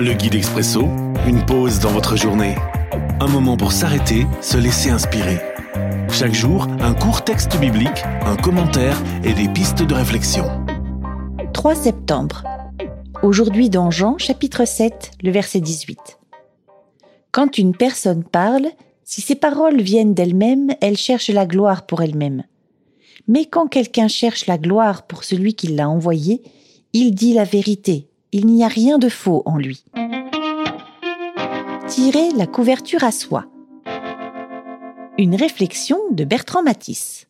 Le guide expresso, une pause dans votre journée. Un moment pour s'arrêter, se laisser inspirer. Chaque jour, un court texte biblique, un commentaire et des pistes de réflexion. 3 septembre. Aujourd'hui dans Jean chapitre 7, le verset 18. Quand une personne parle, si ses paroles viennent d'elle-même, elle cherche la gloire pour elle-même. Mais quand quelqu'un cherche la gloire pour celui qui l'a envoyé, il dit la vérité, il n'y a rien de faux en lui. Tirer la couverture à soi. Une réflexion de Bertrand Matisse.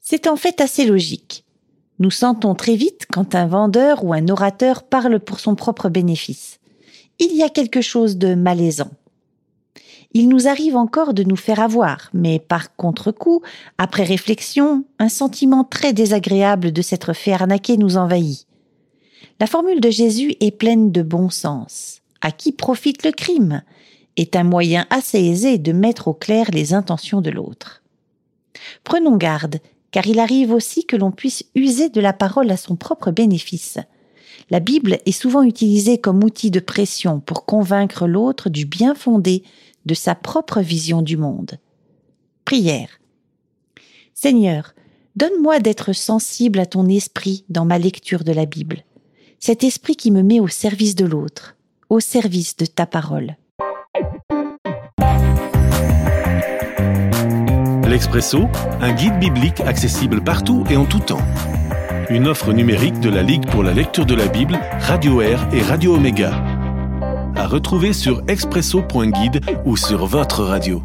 C'est en fait assez logique. Nous sentons très vite quand un vendeur ou un orateur parle pour son propre bénéfice. Il y a quelque chose de malaisant. Il nous arrive encore de nous faire avoir, mais par contre-coup, après réflexion, un sentiment très désagréable de s'être fait arnaquer nous envahit. La formule de Jésus est pleine de bon sens. À qui profite le crime est un moyen assez aisé de mettre au clair les intentions de l'autre. Prenons garde, car il arrive aussi que l'on puisse user de la parole à son propre bénéfice. La Bible est souvent utilisée comme outil de pression pour convaincre l'autre du bien fondé de sa propre vision du monde. Prière. Seigneur, donne-moi d'être sensible à ton esprit dans ma lecture de la Bible cet esprit qui me met au service de l'autre, au service de ta parole. L'Expresso, un guide biblique accessible partout et en tout temps. Une offre numérique de la Ligue pour la lecture de la Bible, Radio Air et Radio Omega. À retrouver sur expresso.guide ou sur votre radio.